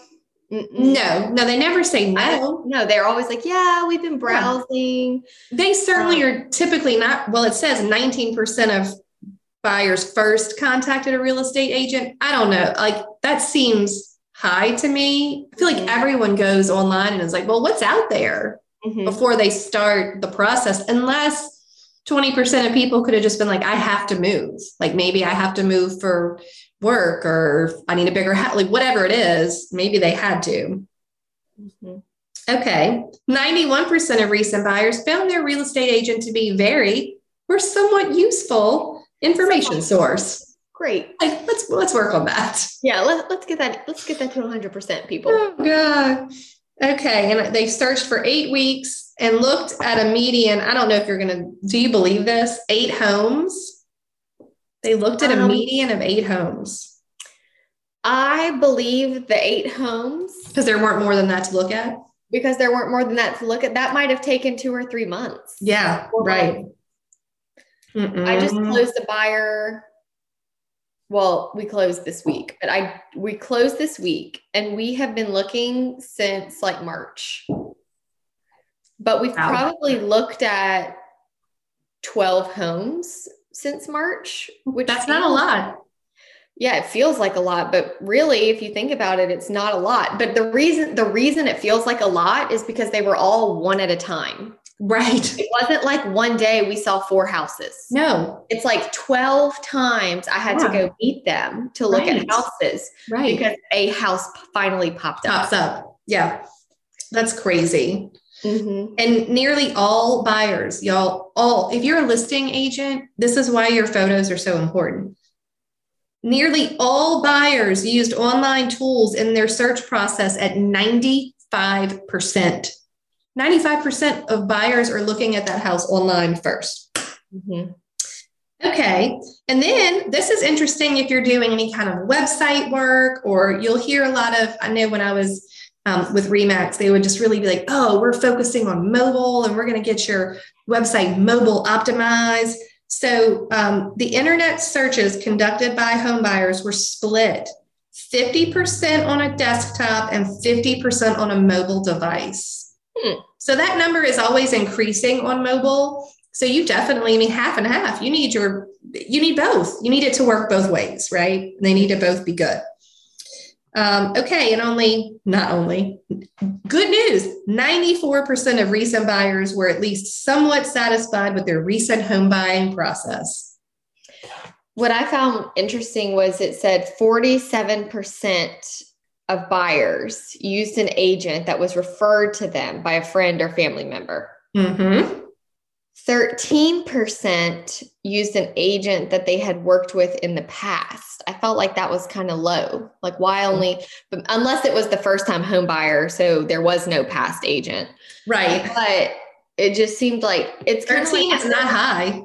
mm-mm." No, no, they never say no. no, they're always like, yeah, we've been browsing. They certainly Um, are typically not, well, it says 19% of buyers first contacted a real estate agent. I don't know. Like that seems high to me. I feel like Mhm. everyone goes online and is like, well, what's out there Mhm. before they start the process? Unless 20% of people could have just been like, I have to move. Like maybe I have to move for work or I need a bigger house, like whatever it is, maybe they had to. Mhm. Okay. 91% of recent buyers found their real estate agent to be very or somewhat useful information source. Great. Like, let's let's work on that. Yeah, let, let's get that. Let's get that to 100% people. Oh god. Okay, and they searched for 8 weeks and looked at a median. I don't know if you're going to do you believe this? 8 homes. They looked at a Um, median of 8 homes I believe the eight homes because there weren't more than that to look at. because there weren't more than that to look at. That might have taken two or three months. Yeah, right. Months. I just closed the buyer. Well, we closed this week, but I we closed this week and we have been looking since like March. But we've Wow. probably looked at 12 homes since March, which That's not a lot. Yeah, it feels like a lot, but really if you think about it, it's not a lot. But the reason the reason it feels like a lot is because they were all one at a time. Right. It wasn't like one day we saw four houses No. it's like 12 times I had to go meet them to look Right. at houses Right. because a house finally popped up. pops up. Yeah. That's crazy. Mhm. And nearly all buyers, y'all, all, if you're a listing agent, this is why your photos are so important. Nearly all buyers used online tools in their search process at 95%. 95% of buyers are looking at that house online first. Mhm. Okay. And then this is interesting if you're doing any kind of website work, or you'll hear a lot of, I know when I was um, with Remax, they would just really be like, oh, we're focusing on mobile and we're going to get your website mobile optimized. So um, the internet searches conducted by home buyers were split 50% on a desktop and 50% on a mobile device. Hmm. So that number is always increasing on mobile. So you definitely, I mean, half and half. You need your, you need both. You need it to work both ways, right? They need to both be good. Um, okay, and only, not only, good news 94% of recent buyers were at least somewhat satisfied with their recent home buying process. What I found interesting was it said 47% of buyers used an agent that was referred to them by a friend or family member. Mm-hmm. 13% used an agent that they had worked with in the past. I felt like that was kind of low. Like, why only, but unless it was the first time home buyer, so there was no past agent. Right. But it just seemed like it's kind of 13 like is not high.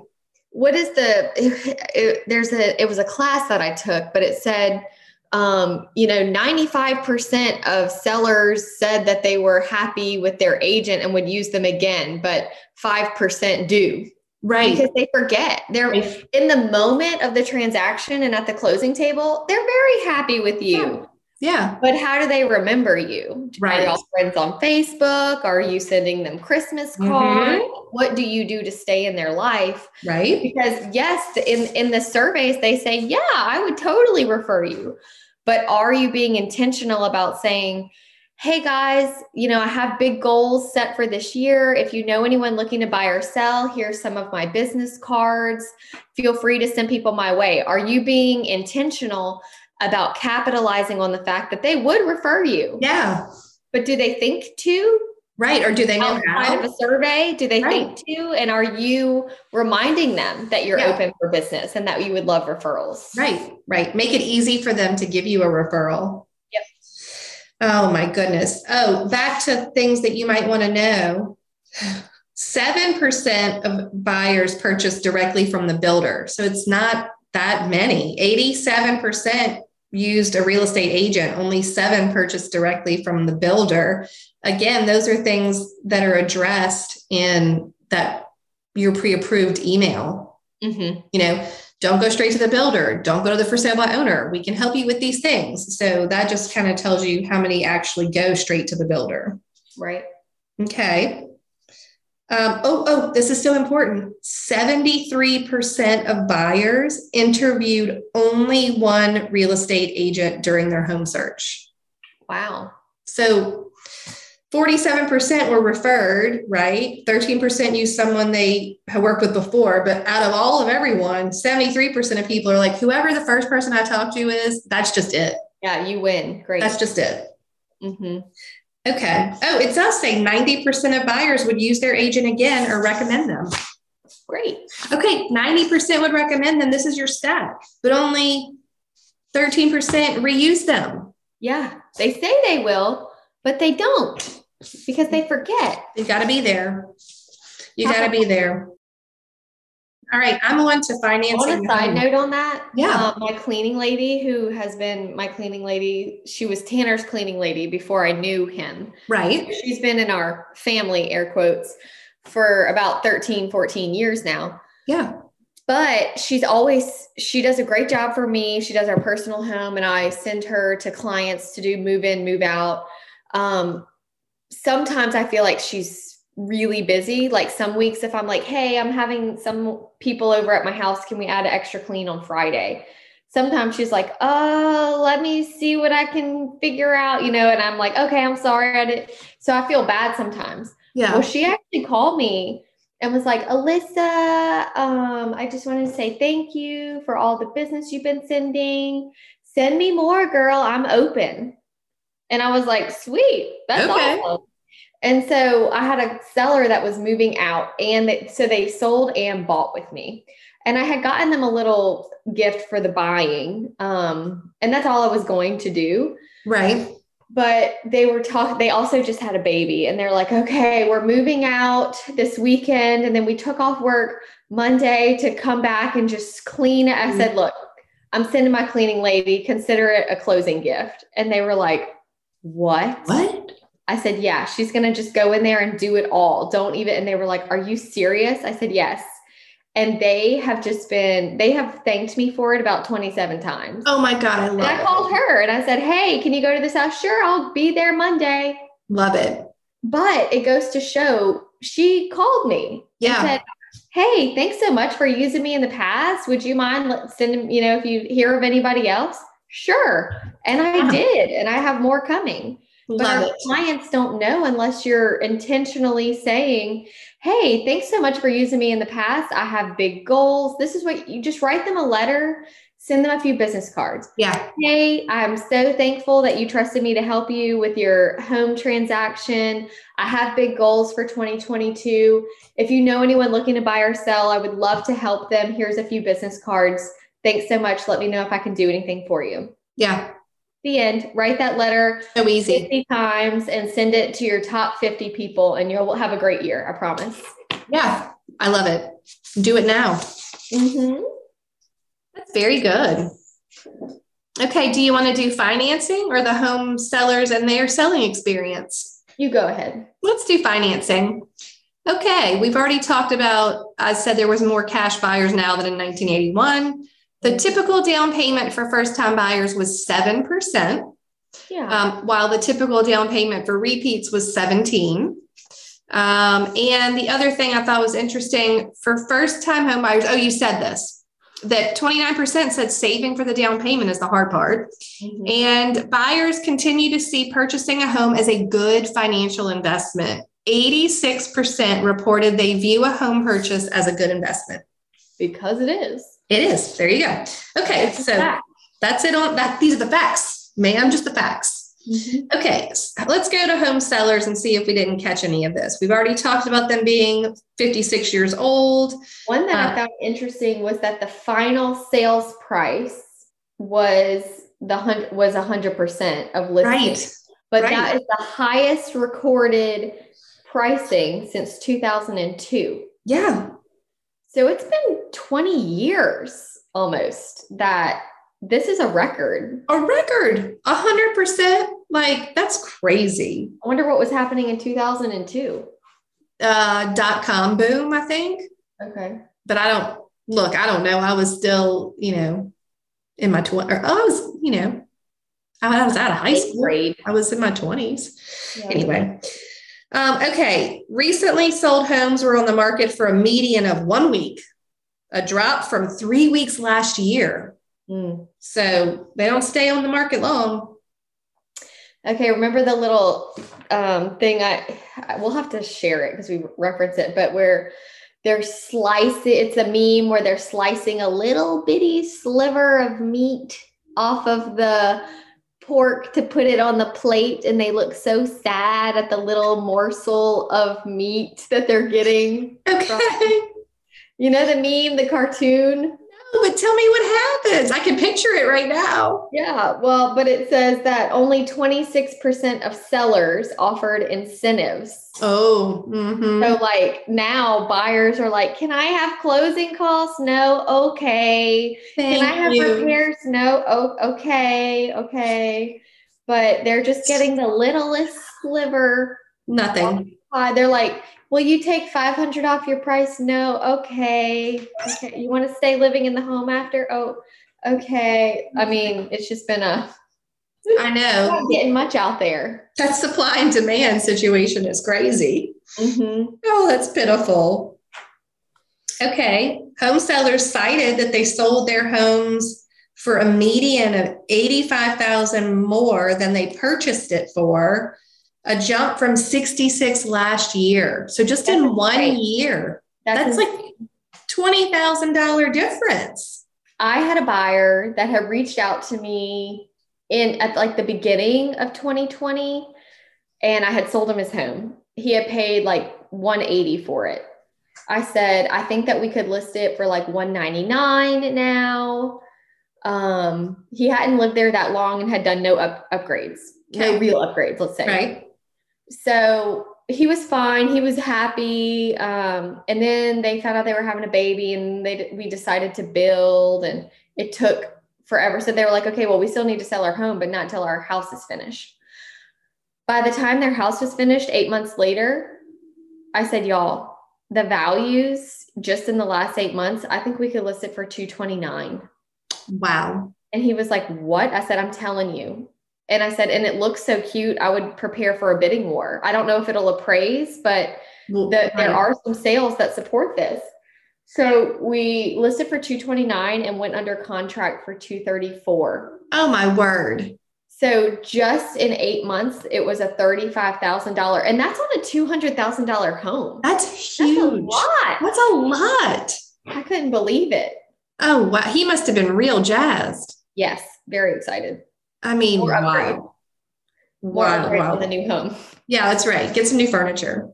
what is the it, it, there's a it was a class that I took, but it said um, you know, 95% of sellers said that they were happy with their agent and would use them again, but 5% do. Right. Because they forget. They're in the moment of the transaction and at the closing table, they're very happy with you. Yeah. But how do they remember you? Right. Are y'all friends on Facebook? Are you sending them Christmas Mhm. cards? What do you do to stay in their life? Right. Because yes, in in the surveys they say, yeah, I would totally refer you. But are you being intentional about saying, hey guys, you know, I have big goals set for this year. If you know anyone looking to buy or sell, here's some of my business cards. Feel free to send people my way. Are you being intentional about capitalizing on the fact that they would refer you? Yeah. But do they think to? Right. Or do they know outside how? of a survey? Do they Right. think to? And are you reminding them that you're Yeah. open for business and that you would love referrals? Right, right. Make it easy for them to give you a referral. Yep. Oh my goodness. Oh, back to things that you might want to know. 7% of buyers purchase directly from the builder. So it's not that many. 87% used a real estate agent, only 7 purchased directly from the builder. Again, those are things that are addressed in that your pre-approved email Mm-hmm. you know, don't go straight to the builder, don't go to the for sale by owner. We can help you with these things. So that just kind of tells you how many actually go straight to the builder. Right. Okay. Um, oh, oh, this is so important. 73% of buyers interviewed only one real estate agent during their home search. Wow. So 47% were referred, right? 13% used someone they had worked with before. But out of all of everyone, 73% of people are like, whoever the first person I talked to is, that's just it. Yeah, you win. Great. That's just it. mm-hmm. Okay. Oh, it does say 90% of buyers would use their agent again or recommend them. Great. Okay. 90% would recommend them. This is your stat, but only 13% reuse them. Yeah. They say they will, but they don't because they forget. You got to be there. You got to be there. All right. I'm on to financing. On a side home. note on that, Yeah. um, my cleaning lady, who has been my cleaning lady, she was Tanner's cleaning lady before I knew him. Right. She's been in our family, air quotes, for about 13, 14 years now. Yeah. but she's always she does a great job for me she does our personal home and i send her to clients to do move in move out um, sometimes i feel like she's really busy like some weeks if i'm like hey i'm having some people over at my house can we add an extra clean on friday sometimes she's like oh let me see what i can figure out you know and i'm like okay i'm sorry i did so i feel bad sometimes Yeah. well, she actually called me and was like, Alyssa, um, I just wanted to say thank you for all the business you've been sending. Send me more, girl. I'm open. And I was like, sweet. That's Okay. awesome. And so I had a seller that was moving out, and they, so they sold and bought with me. And I had gotten them a little gift for the buying, um, and that's all I was going to do right. but they were talking they also just had a baby and they're like okay we're moving out this weekend and then we took off work monday to come back and just clean i said look i'm sending my cleaning lady consider it a closing gift and they were like what What? I said yeah she's gonna just go in there and do it all don't even and they were like are you serious i said yes and they have just been they have thanked me for it about 27 times Oh my God. I and I it. called her and I said, Hey, can you go to this house? Sure, I'll be there Monday. Love it. But it goes to show she called me Yeah. said, Hey, thanks so much for using me in the past. Would you mind sending, you know, if you hear of anybody else? Sure. And I did. And I have more coming. But our it. clients don't know unless you're intentionally saying, Hey, thanks so much for using me in the past. I have big goals. This is what you just write them a letter, send them a few business cards. Yeah. Hey, I'm so thankful that you trusted me to help you with your home transaction. I have big goals for 2022. If you know anyone looking to buy or sell, I would love to help them. Here's a few business cards. Thanks so much. Let me know if I can do anything for you. Yeah. The end. Write that letter So easy. 50 times and send it to your top 50 people, and you'll have a great year. I promise. Yeah. I love it. Do it now. Mm-hmm. That's very good. Okay, do you want to do financing or the home sellers and their selling experience? You go ahead. Let's do financing. Okay, we've already talked about, I said there was more cash buyers now than in 1981. The typical down payment for first time buyers was 7%, Yeah. um, while the typical down payment for repeats was 17. Um, and the other thing I thought was interesting for first time home buyers, oh, you said this, that 29% said saving for the down payment is the hard part. Mhm. And buyers continue to see purchasing a home as a good financial investment. 86% reported they view a home purchase as a good investment. Because it is. It is. There you go. Okay, It's so that's it on that. These are the facts, ma'am, just the facts. Okay, s- let's go to home sellers and see if we didn't catch any of this. We've already talked about them being 56 years old. One that Uh, I found interesting was that the final sales price was the hundred was a hundred percent of listing. Right. But right. that is the highest recorded pricing since 2002. Yeah. So it's been 20 years almost that this is a record. A record. A hundred percent. Like that's crazy. I wonder what was happening in 2002. Uh dot com boom, I think. Okay. But I don't look, I don't know. I was still, you know, in my twenties. I was, you know, I was out of high school. grade. I was in my 20s. Yeah. Anyway. Um, okay. Recently sold homes were on the market for a median of one week, a drop from three weeks last year. Mm. So they don't stay on the market long. Okay, remember the little um, thing? I I- we'll have to share it because we reference it, but where they're slicing, it's a meme where they're slicing a little bitty sliver of meat off of the pork to put it on the plate, and they look so sad at the little morsel of meat that they're getting. Okay. You know the meme, the cartoon? But tell me what happens. I can picture it right now. Yeah, well, but it says that only 26% of sellers offered incentives. Oh, mhm. So, like now, buyers are like, "Can I have closing costs? No, okay. Can I have you. repairs? No, oh, okay, okay." But they're just getting the littlest sliver. Nothing. They're like, "Will you take five hundred off your price? No, okay, okay. You want to stay living in the home after? Oh, okay. I mean, it's just been a I know. not getting much out there. That supply and demand situation is crazy. Mm-hmm. Oh, that's pitiful. Okay. Home sellers cited that they sold their homes for a median of 85,000 more than they purchased it for, a jump from 66 last year. So just in one great. year, That's, that's like $20,000 difference. I had a buyer that had reached out to me in at like the beginning of 2020 and I had sold him his home. He had paid like 180 for it. I said, I think that we could list it for like 199 now. Um, he hadn't lived there that long and had done no up- upgrades, no real upgrades, let's say. Right. So he was fine he was happy um, and then they found out they were having a baby and they we decided to build and it took forever so they were like okay well we still need to sell our home but not until our house is finished by the time their house was finished eight months later i said y'all the values just in the last eight months i think we could list it for 229 Wow. and he was like, What? I said, I'm telling you. And I said, And it looks so cute. I would prepare for a bidding war. I don't know if it'll appraise, but the, there are some sales that support this. So we listed for 229 and went under contract for 234. Oh, my word. So just in eight months, it was a $35,000. And that's on a $200,000 home. That's That's huge. a lot. That's a lot. I couldn't believe it. Oh, wow. He must have been real jazzed. Yes, very excited. I mean, More upgrade. wow. More Wow, upgrade wow. the new home. Yeah, that's right. Get some new furniture.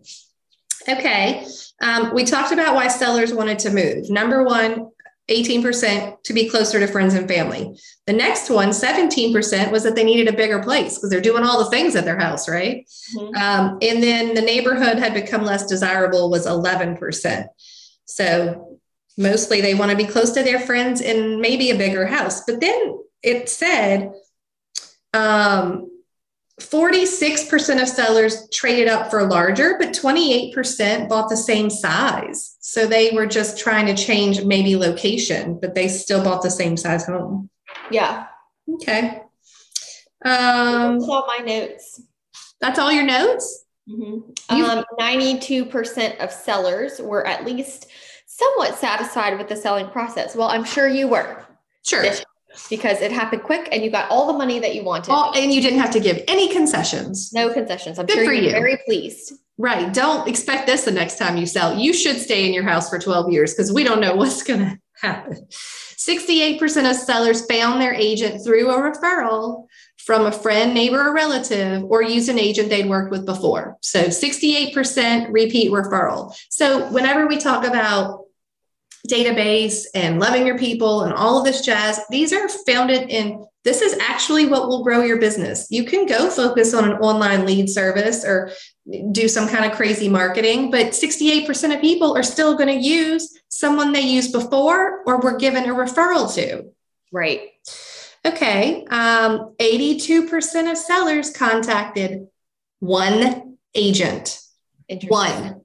Okay. Um, we talked about why sellers wanted to move. Number one, 18% to be closer to friends and family. The next one, 17%, was that they needed a bigger place because they're doing all the things at their house, right? Mhm. Um, and then the neighborhood had become less desirable, was 11%. So Mostly they want to be close to their friends and maybe a bigger house. But then it said um, 46% of sellers traded up for larger, but 28% bought the same size. So they were just trying to change maybe location, but they still bought the same size home. Yeah. Okay. Um, That's all my notes. that's all your notes? Mhm. Um, 92% of sellers were at least somewhat satisfied with the selling process. Well, I'm sure you were Sure. Yes. Because it happened quick and you got all the money that you wanted. All, and you didn't have to give any concessions. no concessions. I'm Good sure for you're you. very pleased. Right. Don't expect this the next time you sell. You should stay in your house for 12 years because we don't know what's going to happen. 68% of sellers found their agent through a referral from a friend, neighbor, or relative, or used an agent they'd worked with before. So 68% repeat referral. So whenever we talk about database and loving your people and all of this jazz, these are founded in this is actually what will grow your business. You can go focus on an online lead service or do some kind of crazy marketing, but 68% of people are still going to use someone they used before or were given a referral to. Right. Okay. Um, 82% of sellers contacted one agent. One.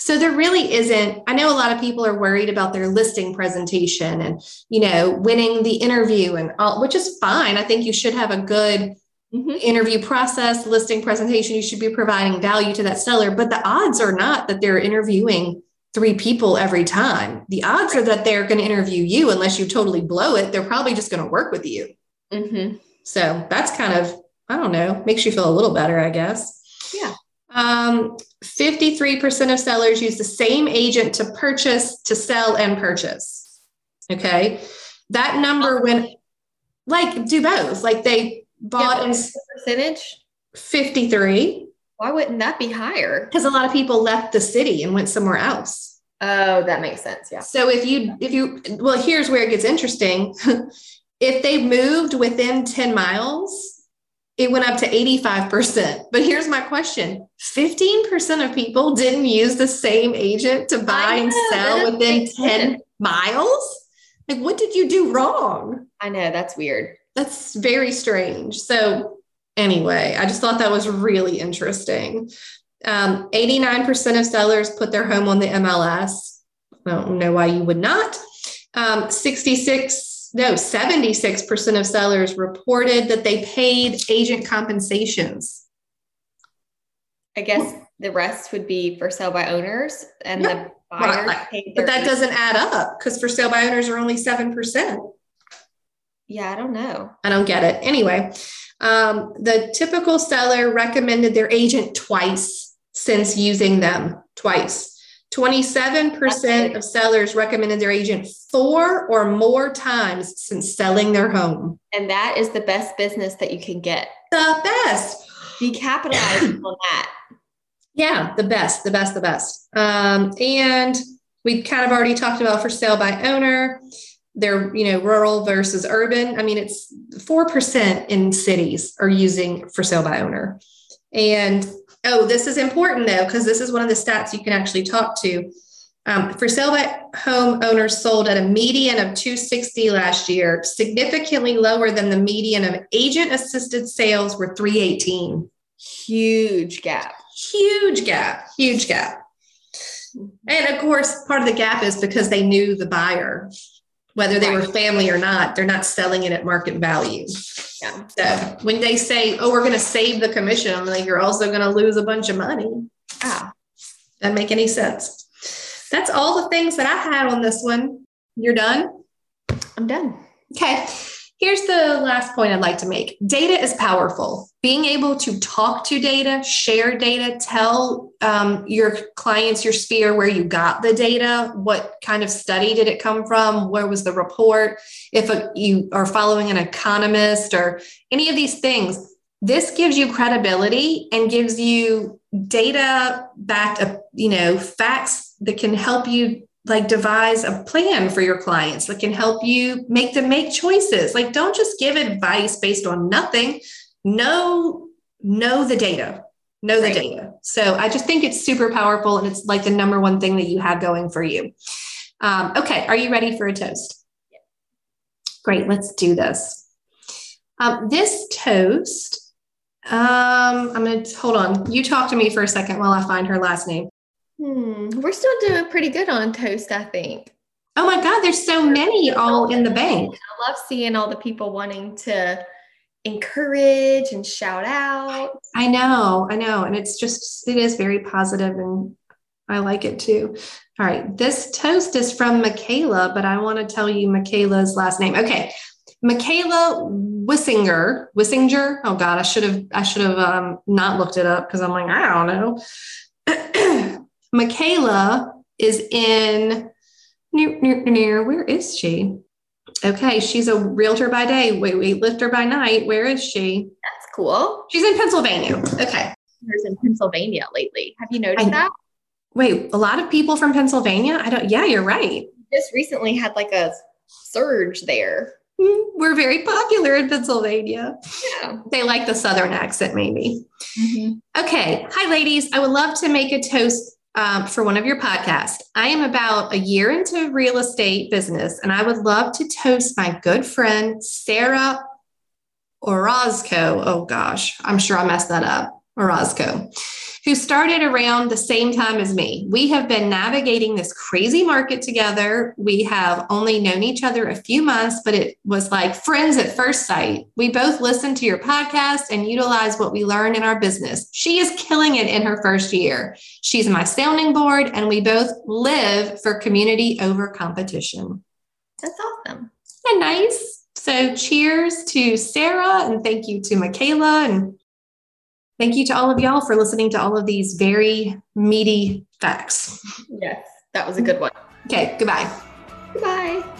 So there really isn't. I know a lot of people are worried about their listing presentation and, you know, winning the interview and all, which is fine. I think you should have a good Mhm. interview process, listing presentation. You should be providing value to that seller, but the odds are not that they're interviewing three people every time. The odds are that they're going to interview you unless you totally blow it. They're probably just going to work with you. Mhm. So that's kind of, I don't know, makes you feel a little better, I guess. Yeah. Um, 53% of sellers use the same agent to purchase, to sell, and purchase. Okay. That number went like do both. Like they bought Yeah, what's the percentage? 53 Why wouldn't that be higher? because a lot of people left the city and went somewhere else. Oh, that makes sense. Yeah. So if you if you well, here's where it gets interesting. if they moved within 10 miles, it went up to 85%. But here's my question. 15% of people didn't use the same agent to buy I and sell within 10 sense. miles? Like what did you do wrong? I know that's weird. That's very strange. So, anyway, I just thought that was really interesting. Um, 89% of sellers put their home on the MLS. I don't know why you would not. Um, 66, no, 76% of sellers reported that they paid agent compensations. I guess the rest would be for sale by owners and Yeah. the buyers Right. paid But that doesn't add up because for sale by owners are only 7%. Yeah, I don't know. I don't get it. Anyway, um, the typical seller recommended their agent twice since using them twice. 27% of sellers recommended their agent four or more times since selling their home. And that is the best business that you can get. The best. Be capitalized on that. Yeah, the best, the best, the best. Um, and we kind of already talked about for sale by owner. They're, you know, rural versus urban. I mean, it's 4% in cities are using for sale by owner. And oh, this is important though, because this is one of the stats you can actually talk to. Um, for sale by home owners sold at a median of 260 last year, significantly lower than the median of agent assisted sales were 318 Huge gap. huge gap, huge gap. And of course, part of the gap is because they knew the buyer, whether they were family or not, they're not selling it at market value. Yeah. So when they say, oh, we're going to save the commission, I'm like, you're also going to lose a bunch of money. Ah, Doesn't make any sense. That's all the things that I had on this one. You're done? I'm done. Okay. Here's the last point I'd like to make data is powerful. Being able to talk to data, share data, tell um, your clients, your sphere, where you got the data, what kind of study did it come from, where was the report, if a, you are following an economist or any of these things. This gives you credibility and gives you data backed up, you know, facts that can help you like devise a plan for your clients that can help you make them make choices like don't just give advice based on nothing know know the data know the Right. data so i just think it's super powerful and it's like the number one thing that you have going for you Um, okay, are you ready for a toast? Great, let's do this. Um, this toast, um, I'm going to hold on. You talk to me for a second while I find her last name. Hmm, we're still doing pretty good on toast, I think. Oh my God, there's so many all in the bank. I love seeing all the people wanting to encourage and shout out. I know, I know. And it's just, it is very positive and I like it too. All right. This toast is from Michaela, but I want to tell you Michaela's last name. Okay. Michaela Wissinger, Wissinger. Oh God, I should have, I should have um, not looked it up because I'm like, I don't know. Michaela is in near, near, near, where is she? Okay, she's a realtor by day, wait, weightlifter by night. Where is she? That's cool. She's in Pennsylvania. Okay. There's in Pennsylvania lately. Have you noticed I- that? Wait, a lot of people from Pennsylvania? I don't, yeah, you're right. Just recently had like a surge there. Mm, We're very popular in Pennsylvania. Yeah. They like the Southern accent, maybe. Mm-hmm. Okay. Hi, ladies. I would love to make a toast um, for one of your podcasts. I am about a year into real estate business, and I would love to toast my good friend, Sarah Orozco. Oh, gosh. I'm sure I messed that up. Orozco, who started around the same time as me. We have been navigating this crazy market together. We have only known each other a few months, but it was like friends at first sight. We both listen to your podcast and utilize what we learn in our business. She is killing it in her first year. She's my sounding board, and we both live for community over competition. That's awesome. Isn't nice? So, cheers to Sarah, and thank you to Michaela, and thank you to all of y'all for listening to all of these very meaty facts. Yes, that was a good one. Okay, goodbye. Goodbye.